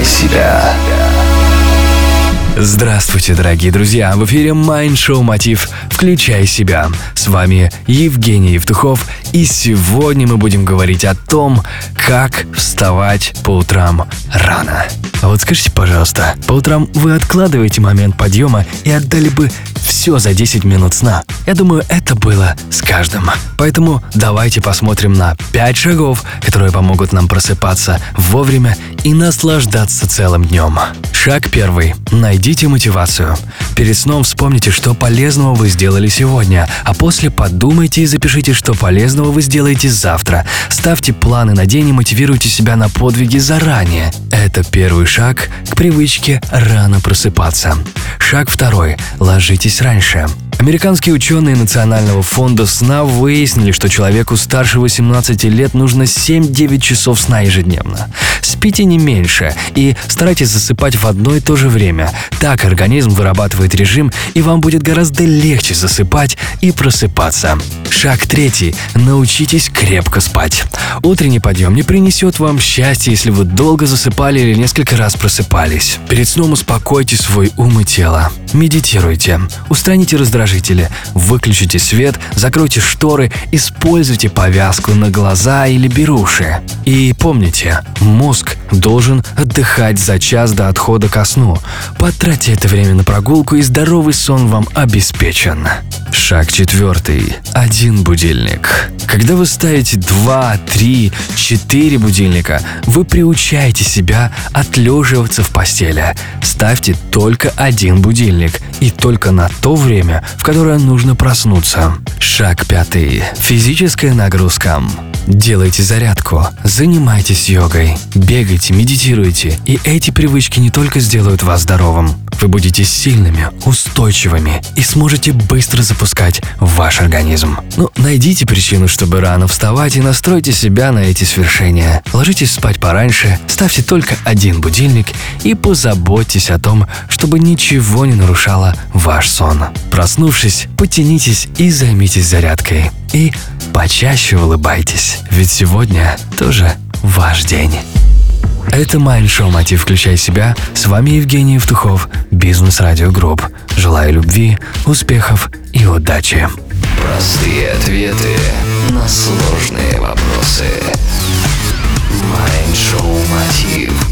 Включай себя. Здравствуйте, дорогие друзья! В эфире Mind Show Мотив «Включай себя». С вами Евгений Евтухов, и сегодня мы будем говорить о том, как вставать по утрам рано. А вот скажите, пожалуйста, по утрам вы откладываете момент подъема и отдали бы все за 10 минут сна. Я думаю, это было с каждым. Поэтому давайте посмотрим на 5 шагов, которые помогут нам просыпаться вовремя и наслаждаться целым днем. Шаг первый. Найдите мотивацию. Перед сном вспомните, что полезного вы сделали сегодня, а после подумайте и запишите, что полезного вы сделаете завтра. Ставьте планы на день и мотивируйте себя на подвиги заранее. Это первый шаг к привычке рано просыпаться. Шаг второй. Ложитесь раньше. Американские ученые Национального фонда сна выяснили, что человеку старше 18 лет нужно 7-9 часов сна ежедневно. Спите не меньше и старайтесь засыпать в одно и то же время. Так организм вырабатывает режим, и вам будет гораздо легче засыпать и просыпаться. Шаг третий. Научитесь крепко спать. Утренний подъем не принесет вам счастья, если вы долго засыпали или несколько раз просыпались. Перед сном успокойте свой ум и тело. Медитируйте. Устраните раздражители. Выключите свет, закройте шторы, используйте повязку на глаза или беруши. И помните, мозг должен отдыхать за час до отхода ко сну. Потратьте это время на прогулку, и здоровый сон вам обеспечен. Шаг четвертый. Один будильник. Когда вы ставите два, три, четыре будильника, вы приучаете себя отлеживаться в постели. Ставьте только один будильник и только на то время, в которое нужно проснуться. Шаг пятый. Физическая нагрузка. Делайте зарядку, занимайтесь йогой, бегайте, медитируйте, и эти привычки не только сделают вас здоровым, вы будете сильными, устойчивыми и сможете быстро запускать ваш организм. Ну, найдите причину, чтобы рано вставать и настройте себя на эти свершения. Ложитесь спать пораньше, ставьте только один будильник и позаботьтесь о том, чтобы ничего не нарушало ваш сон. Проснувшись, потянитесь и займитесь зарядкой. И почаще улыбайтесь, ведь сегодня тоже ваш день. Это Майндшоу «Мотив. Включай себя». С вами Евгений Евтухов, Бизнес Радио Групп. Желаю любви, успехов и удачи. Простые ответы на сложные вопросы. Майнд Шоу Мотив.